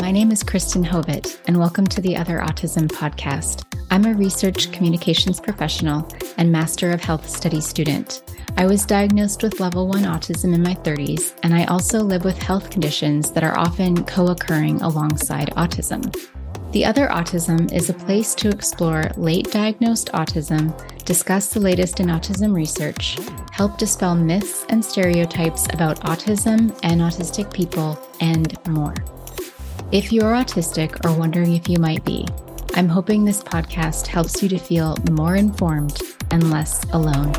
My name is Kristen Hovet, and welcome to the Other Autism podcast. I'm a research communications professional and Master of Health Studies student. I was diagnosed with level 1 autism in my 30s, and I also live with health conditions that are often co occurring alongside autism. The Other Autism is a place to explore late diagnosed autism, discuss the latest in autism research, help dispel myths and stereotypes about autism and autistic people, and more. If you're autistic or wondering if you might be, I'm hoping this podcast helps you to feel more informed and less alone.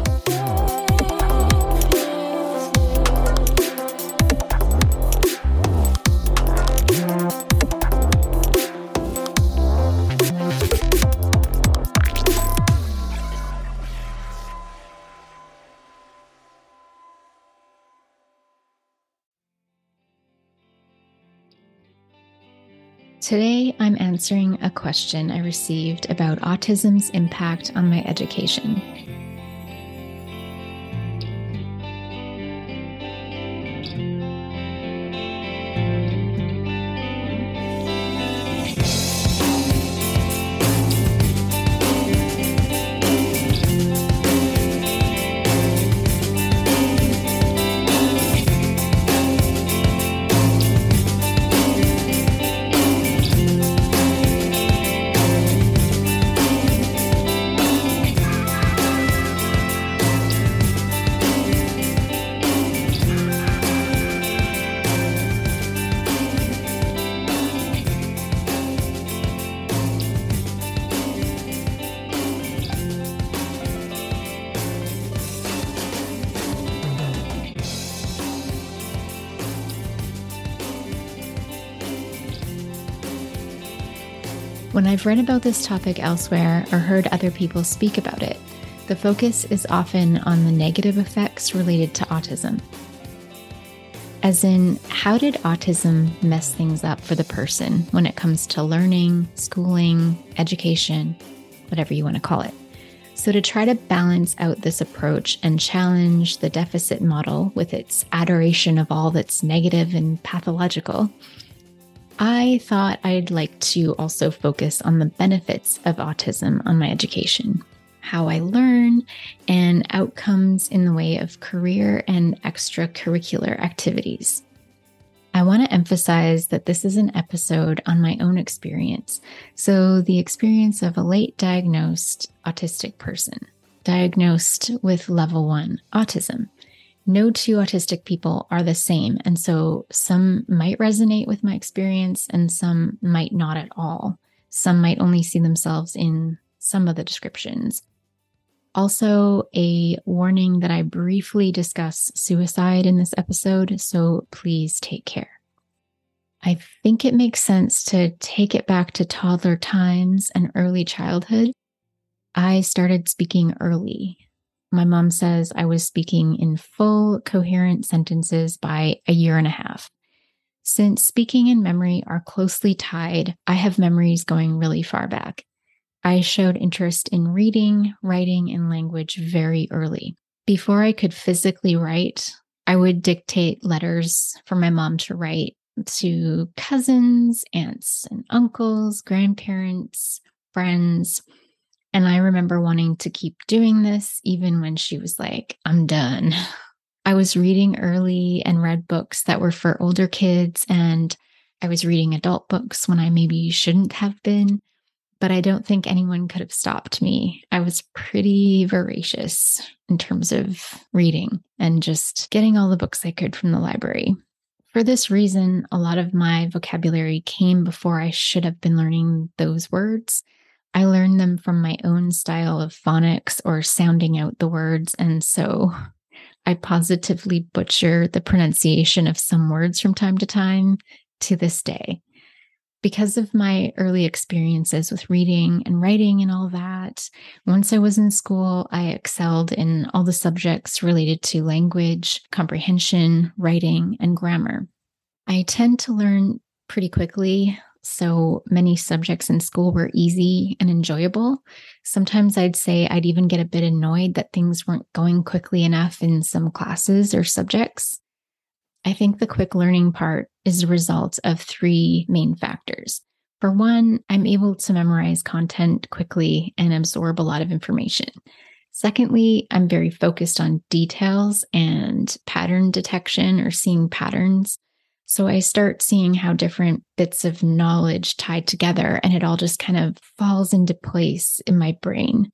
Today, I'm answering a question I received about autism's impact on my education. Read about this topic elsewhere or heard other people speak about it, the focus is often on the negative effects related to autism. As in, how did autism mess things up for the person when it comes to learning, schooling, education, whatever you want to call it? So, to try to balance out this approach and challenge the deficit model with its adoration of all that's negative and pathological, I thought I'd like to also focus on the benefits of autism on my education, how I learn, and outcomes in the way of career and extracurricular activities. I want to emphasize that this is an episode on my own experience. So, the experience of a late diagnosed autistic person, diagnosed with level one autism no two autistic people are the same. And so some might resonate with my experience and some might not at all. Some might only see themselves in some of the descriptions. Also, a warning that I briefly discuss suicide in this episode, so please take care. I think it makes sense to take it back to toddler times and early childhood. I started speaking early my mom says I was speaking in full, coherent sentences by a year and a half. Since speaking and memory are closely tied, I have memories going really far back. I showed interest in reading, writing, and language very early. Before I could physically write, I would dictate letters for my mom to write to cousins, aunts, and uncles, grandparents, friends. And I remember wanting to keep doing this even when she was like, I'm done. I was reading early and read books that were for older kids, and I was reading adult books when I maybe shouldn't have been. But I don't think anyone could have stopped me. I was pretty voracious in terms of reading and just getting all the books I could from the library. For this reason, a lot of my vocabulary came before I should have been learning those words. I learned them from my own style of phonics or sounding out the words. And so I positively butcher the pronunciation of some words from time to time to this day. Because of my early experiences with reading and writing and all that, once I was in school, I excelled in all the subjects related to language, comprehension, writing, and grammar. I tend to learn pretty quickly So many subjects in school were easy and enjoyable. Sometimes I'd say I'd even get a bit annoyed that things weren't going quickly enough in some classes or subjects. I think the quick learning part is a result of three main factors. For one, I'm able to memorize content quickly and absorb a lot of information. Secondly, I'm very focused on details and pattern detection or seeing patterns. So I start seeing how different bits of knowledge tied together and it all just kind of falls into place in my brain.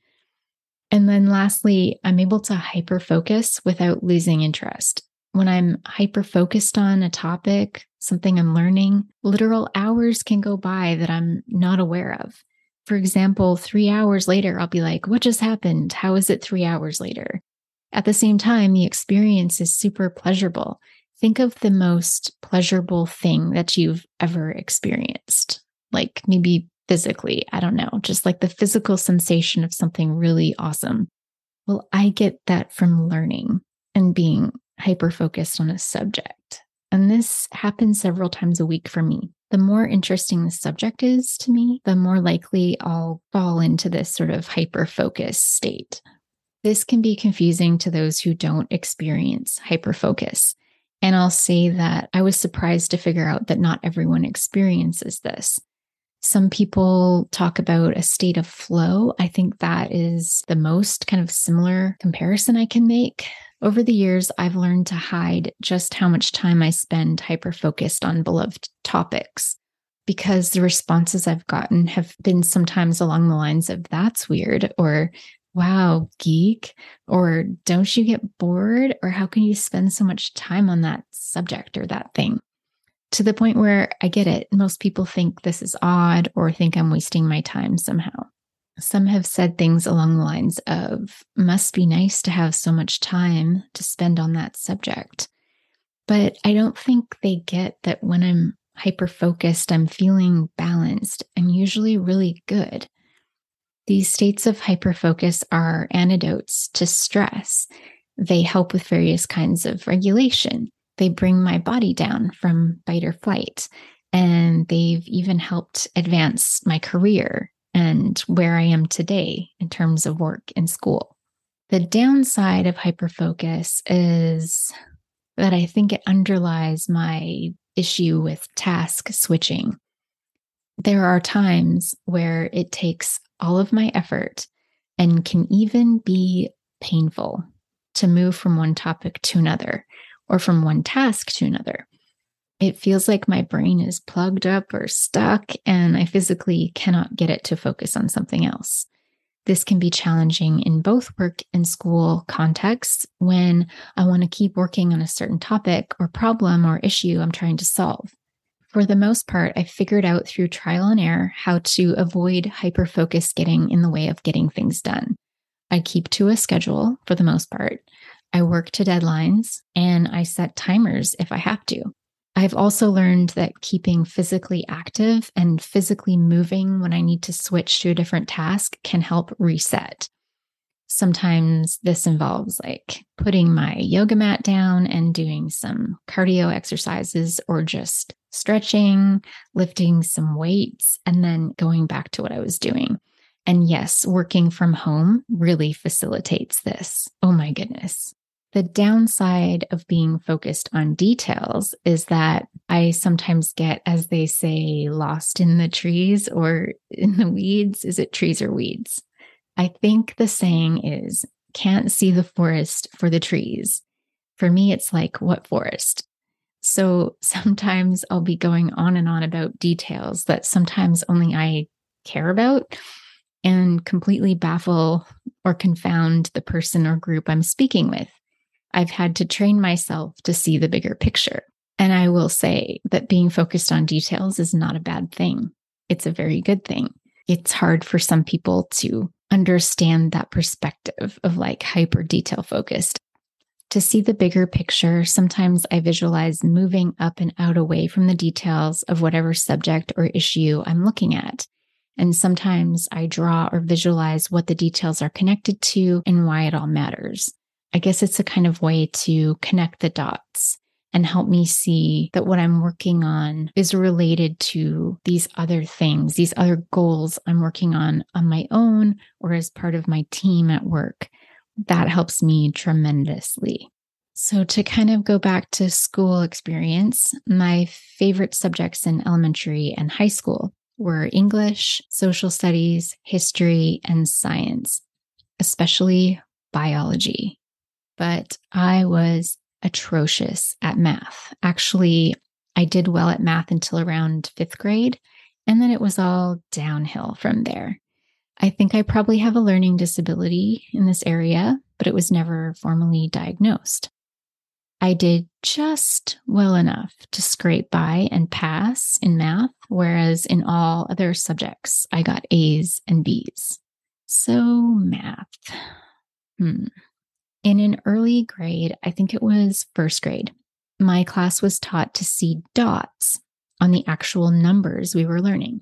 And then lastly, I'm able to hyper focus without losing interest. When I'm hyper focused on a topic, something I'm learning, literal hours can go by that I'm not aware of. For example, three hours later, I'll be like, what just happened? How is it three hours later? At the same time, the experience is super pleasurable. Think of the most pleasurable thing that you've ever experienced, like maybe physically, I don't know, just like the physical sensation of something really awesome. Well, I get that from learning and being hyper focused on a subject. And this happens several times a week for me. The more interesting the subject is to me, the more likely I'll fall into this sort of hyper focus state. This can be confusing to those who don't experience hyper focus. And I'll say that I was surprised to figure out that not everyone experiences this. Some people talk about a state of flow. I think that is the most kind of similar comparison I can make. Over the years, I've learned to hide just how much time I spend hyper focused on beloved topics because the responses I've gotten have been sometimes along the lines of that's weird or wow, geek, or don't you get bored, or how can you spend so much time on that subject or that thing? To the point where I get it. Most people think this is odd or think I'm wasting my time somehow. Some have said things along the lines of, must be nice to have so much time to spend on that subject. But I don't think they get that when I'm hyper focused, I'm feeling balanced and usually really good. These states of hyperfocus are antidotes to stress. They help with various kinds of regulation. They bring my body down from fight or flight. And they've even helped advance my career and where I am today in terms of work and school. The downside of hyperfocus is that I think it underlies my issue with task switching. There are times where it takes all of my effort and can even be painful to move from one topic to another or from one task to another it feels like my brain is plugged up or stuck, and I physically cannot get it to focus on something else. This can be challenging in both work and school contexts when I want to keep working on a certain topic or problem or issue I'm trying to solve. For the most part, I figured out through trial and error how to avoid hyper focus getting in the way of getting things done. I keep to a schedule for the most part. I work to deadlines and I set timers if I have to. I've also learned that keeping physically active and physically moving when I need to switch to a different task can help reset. Sometimes this involves like putting my yoga mat down and doing some cardio exercises or just stretching, lifting some weights, and then going back to what I was doing. And yes, working from home really facilitates this. Oh my goodness. The downside of being focused on details is that I sometimes get, as they say, lost in the trees or in the weeds. Is it trees or weeds? I think the saying is can't see the forest for the trees. For me, it's like, what forest? So sometimes I'll be going on and on about details that sometimes only I care about and completely baffle or confound the person or group I'm speaking with. I've had to train myself to see the bigger picture. And I will say that being focused on details is not a bad thing. It's a very good thing. It's hard for some people to understand that perspective of like hyper detail focused. To see the bigger picture, sometimes I visualize moving up and out away from the details of whatever subject or issue I'm looking at. And sometimes I draw or visualize what the details are connected to and why it all matters. I guess it's a kind of way to connect the dots and help me see that what I'm working on is related to these other things, these other goals I'm working on on my own or as part of my team at work. That helps me tremendously. So, to kind of go back to school experience, my favorite subjects in elementary and high school were English, social studies, history, and science, especially biology. But I was atrocious at math. Actually, I did well at math until around fifth grade, and then it was all downhill from there. I think I probably have a learning disability in this area, but it was never formally diagnosed. I did just well enough to scrape by and pass in math, whereas in all other subjects, I got A's and B's. So, math. Hmm. In an early grade, I think it was first grade, my class was taught to see dots on the actual numbers we were learning.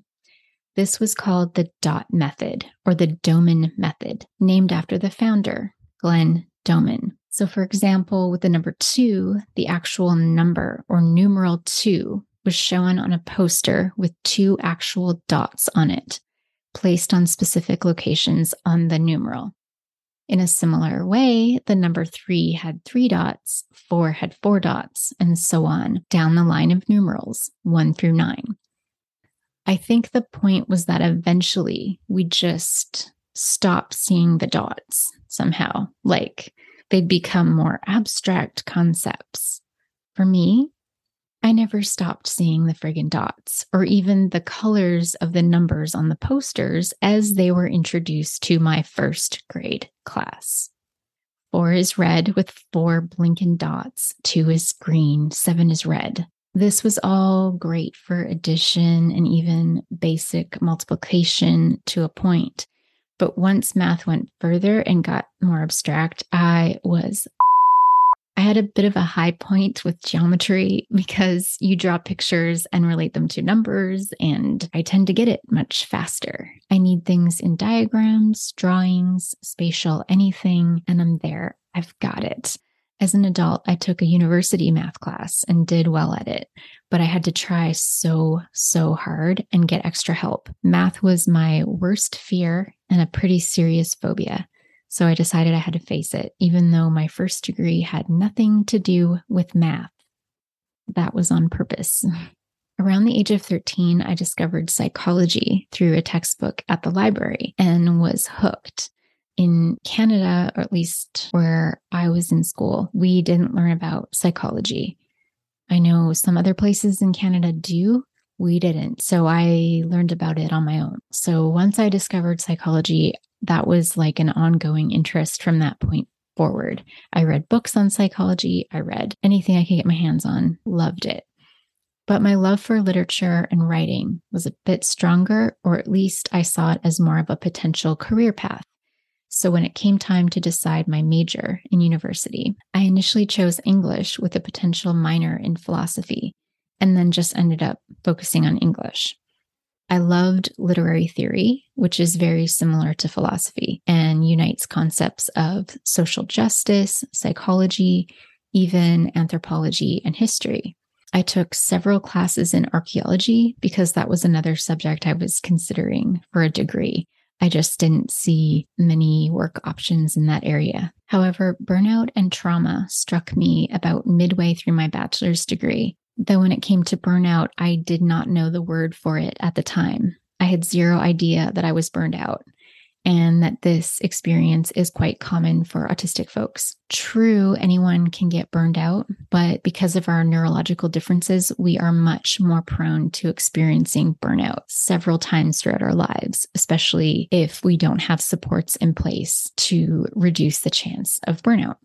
This was called the dot method or the Doman method, named after the founder, Glenn Doman. So, for example, with the number two, the actual number or numeral two was shown on a poster with two actual dots on it, placed on specific locations on the numeral. In a similar way, the number three had three dots, four had four dots, and so on down the line of numerals, one through nine. I think the point was that eventually we just stop seeing the dots somehow, like they'd become more abstract concepts. For me, I never stopped seeing the friggin' dots or even the colors of the numbers on the posters as they were introduced to my first grade class. Four is red with four blinking dots, two is green, seven is red. This was all great for addition and even basic multiplication to a point. But once math went further and got more abstract, I was I had a bit of a high point with geometry because you draw pictures and relate them to numbers, and I tend to get it much faster. I need things in diagrams, drawings, spatial, anything, and I'm there. I've got it. As an adult, I took a university math class and did well at it, but I had to try so, so hard and get extra help. Math was my worst fear and a pretty serious phobia. So I decided I had to face it, even though my first degree had nothing to do with math. That was on purpose. Around the age of 13, I discovered psychology through a textbook at the library and was hooked. In Canada, or at least where I was in school, we didn't learn about psychology. I know some other places in Canada do. We didn't. So I learned about it on my own. So once I discovered psychology, that was like an ongoing interest from that point forward. I read books on psychology, I read anything I could get my hands on, loved it. But my love for literature and writing was a bit stronger, or at least I saw it as more of a potential career path. So when it came time to decide my major in university, I initially chose English with a potential minor in philosophy, and then just ended up focusing on English. I loved literary theory, which is very similar to philosophy and unites concepts of social justice, psychology, even anthropology and history. I took several classes in archaeology because that was another subject I was considering for a degree. I just didn't see many work options in that area. However, burnout and trauma struck me about midway through my bachelor's degree Though when it came to burnout, I did not know the word for it at the time. I had zero idea that I was burned out and that this experience is quite common for autistic folks. True, anyone can get burned out, but because of our neurological differences, we are much more prone to experiencing burnout several times throughout our lives, especially if we don't have supports in place to reduce the chance of burnout.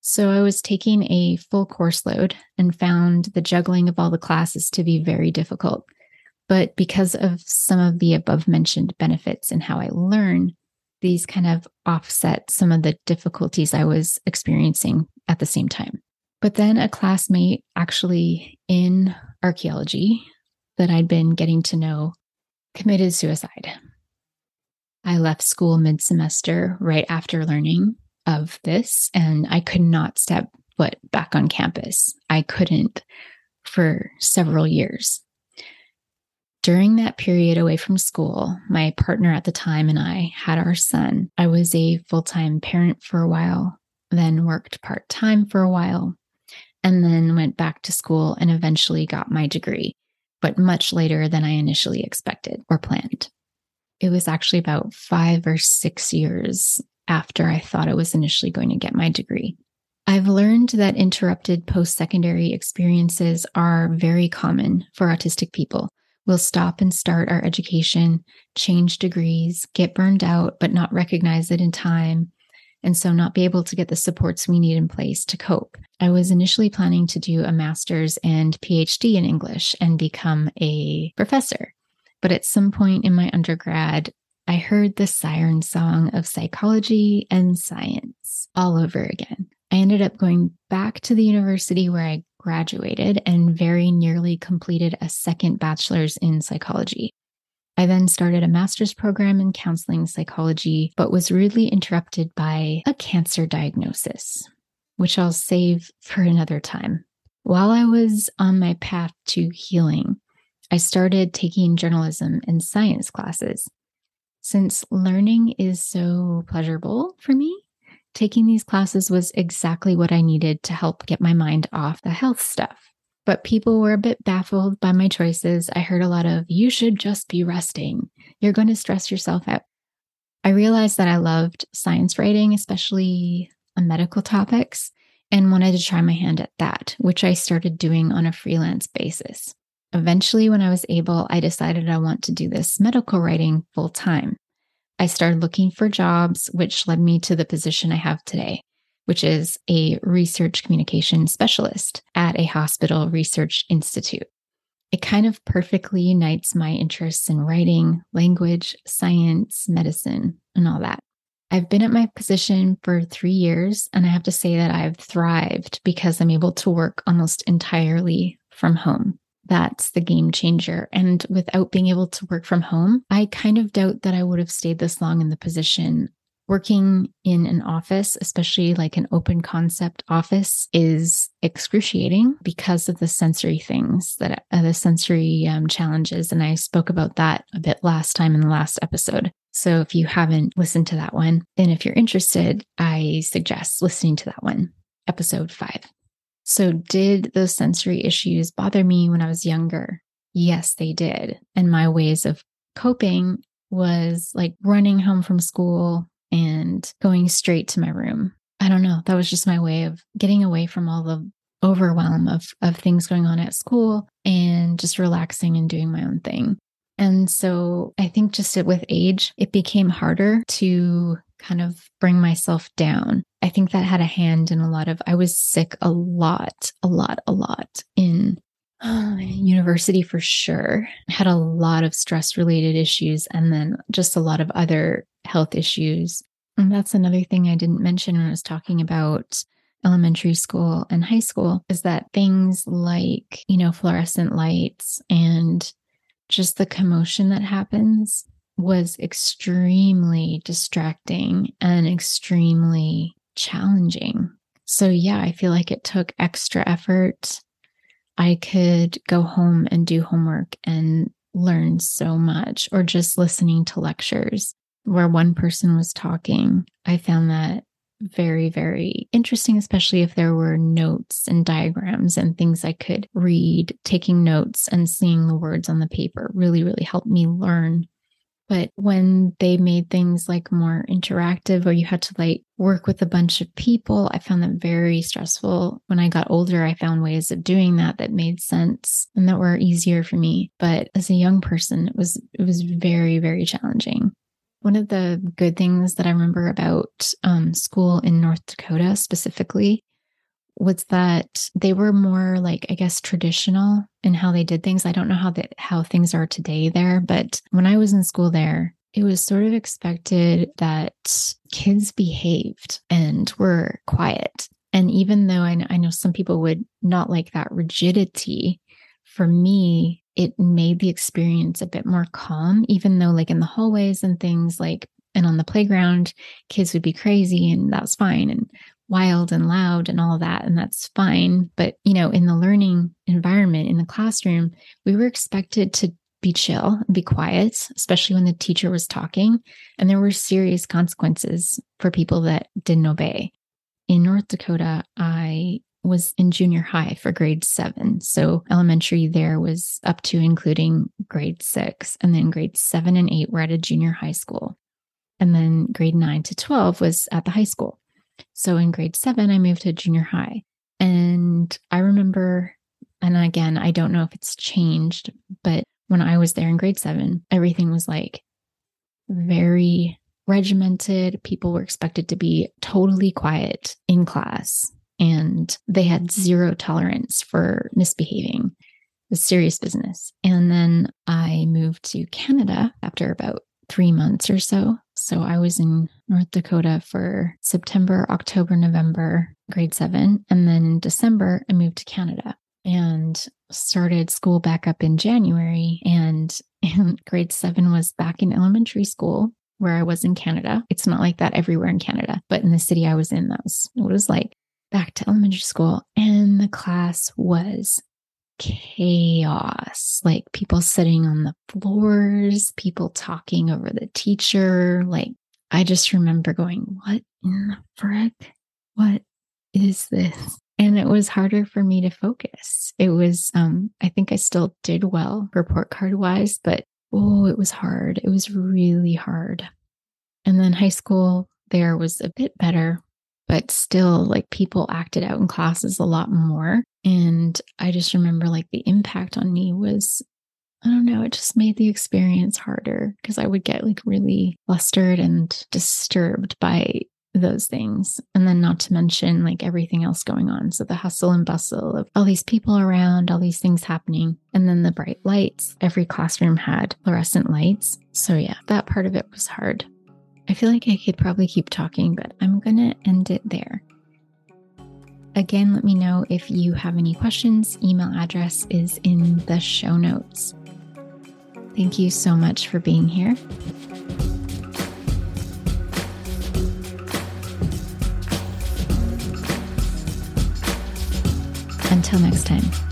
So I was taking a full course load and found the juggling of all the classes to be very difficult. But because of some of the above mentioned benefits and how I learn, these kind of offset some of the difficulties I was experiencing at the same time. But then a classmate actually in archaeology that I'd been getting to know committed suicide. I left school mid semester right after learning of this, and I could not step foot back on campus. I couldn't for several years. During that period away from school, my partner at the time and I had our son. I was a full time parent for a while, then worked part time for a while, and then went back to school and eventually got my degree, but much later than I initially expected or planned. It was actually about five or six years after I thought I was initially going to get my degree. I've learned that interrupted post secondary experiences are very common for autistic people. We'll stop and start our education, change degrees, get burned out, but not recognize it in time, and so not be able to get the supports we need in place to cope. I was initially planning to do a master's and PhD in English and become a professor. But at some point in my undergrad, I heard the siren song of psychology and science all over again. I ended up going back to the university where I graduated and very nearly completed a second bachelor's in psychology. I then started a master's program in counseling psychology, but was rudely interrupted by a cancer diagnosis, which I'll save for another time. While I was on my path to healing, I started taking journalism and science classes. Since learning is so pleasurable for me, taking these classes was exactly what I needed to help get my mind off the health stuff. But people were a bit baffled by my choices. I heard a lot of, you should just be resting. You're going to stress yourself out. I realized that I loved science writing, especially on medical topics, and wanted to try my hand at that, which I started doing on a freelance basis. Eventually, when I was able, I decided I want to do this medical writing full time. I started looking for jobs, which led me to the position I have today, which is a research communication specialist at a hospital research institute. It kind of perfectly unites my interests in writing, language, science, medicine, and all that. I've been at my position for three years, and I have to say that I've thrived because I'm able to work almost entirely from home that's the game changer. And without being able to work from home, I kind of doubt that I would have stayed this long in the position. Working in an office, especially like an open concept office, is excruciating because of the sensory things that uh, the sensory um, challenges. And I spoke about that a bit last time in the last episode. So if you haven't listened to that one, and if you're interested, I suggest listening to that one, episode five. So, did those sensory issues bother me when I was younger? Yes, they did. And my ways of coping was like running home from school and going straight to my room. I don't know. That was just my way of getting away from all the overwhelm of, of things going on at school and just relaxing and doing my own thing. And so I think just with age, it became harder to kind of bring myself down. I think that had a hand in a lot of, I was sick a lot, a lot, a lot in uh, university for sure. Had a lot of stress related issues and then just a lot of other health issues. And that's another thing I didn't mention when I was talking about elementary school and high school is that things like, you know, fluorescent lights and just the commotion that happens was extremely distracting and extremely challenging. So, yeah, I feel like it took extra effort. I could go home and do homework and learn so much, or just listening to lectures where one person was talking. I found that very, very interesting, especially if there were notes and diagrams and things I could read. Taking notes and seeing the words on the paper really, really helped me learn but when they made things like more interactive or you had to like work with a bunch of people, I found that very stressful. When I got older, I found ways of doing that that made sense and that were easier for me. But as a young person, it was it was very, very challenging. One of the good things that I remember about um, school in North Dakota specifically was that they were more like I guess traditional in how they did things. I don't know how that how things are today there, but when I was in school there, it was sort of expected that kids behaved and were quiet. And even though I, I know some people would not like that rigidity, for me, it made the experience a bit more calm, even though, like in the hallways and things like, and on the playground, kids would be crazy and that's fine. And wild and loud and all that. And that's fine. But, you know, in the learning environment in the classroom, we were expected to be chill and be quiet, especially when the teacher was talking. And there were serious consequences for people that didn't obey. In North Dakota, I was in junior high for grade seven. So elementary there was up to including grade six. And then grade seven and eight were at a junior high school. And then grade nine to 12 was at the high school. So in grade seven, I moved to junior high. And I remember, and again, I don't know if it's changed, but when I was there in grade seven, everything was like very regimented. People were expected to be totally quiet in class, and they had mm-hmm. zero tolerance for misbehaving. It was serious business. And then I moved to Canada after about three months or so. So I was in North Dakota for September, October, November, grade seven. And then in December, I moved to Canada and started school back up in January. And, and grade seven was back in elementary school where I was in Canada. It's not like that everywhere in Canada, but in the city I was in, that was what it was like back to elementary school. And the class was chaos like people sitting on the floors, people talking over the teacher. Like, I just remember going, What in the frick? What is this? And it was harder for me to focus. It was, um, I think I still did well report card wise, but oh, it was hard. It was really hard. And then high school there was a bit better, but still, like people acted out in classes a lot more. And I just remember like the impact on me was, I don't know, it just made the experience harder because I would get like really flustered and disturbed by those things. And then, not to mention like everything else going on. So, the hustle and bustle of all these people around, all these things happening. And then the bright lights. Every classroom had fluorescent lights. So, yeah, that part of it was hard. I feel like I could probably keep talking, but I'm going to end it there. Again, let me know if you have any questions. Email address is in the show notes. Thank you so much for being here. Until next time.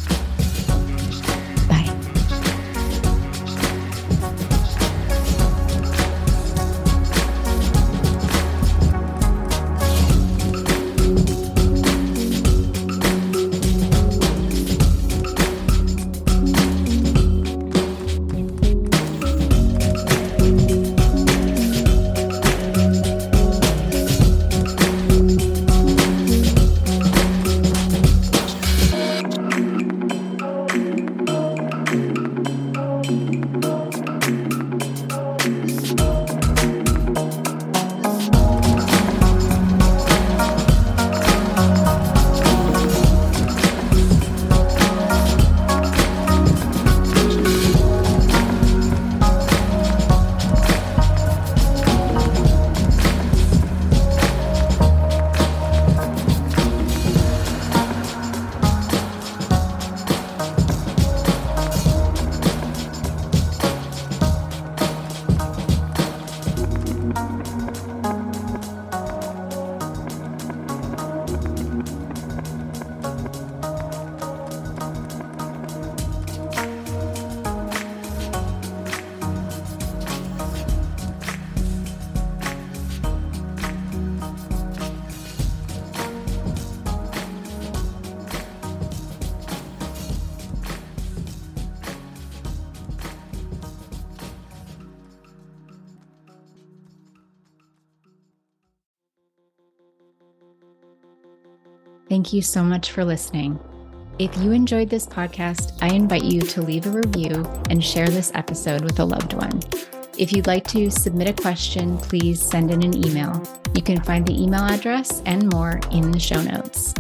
Thank you so much for listening. If you enjoyed this podcast, I invite you to leave a review and share this episode with a loved one. If you'd like to submit a question, please send in an email. You can find the email address and more in the show notes.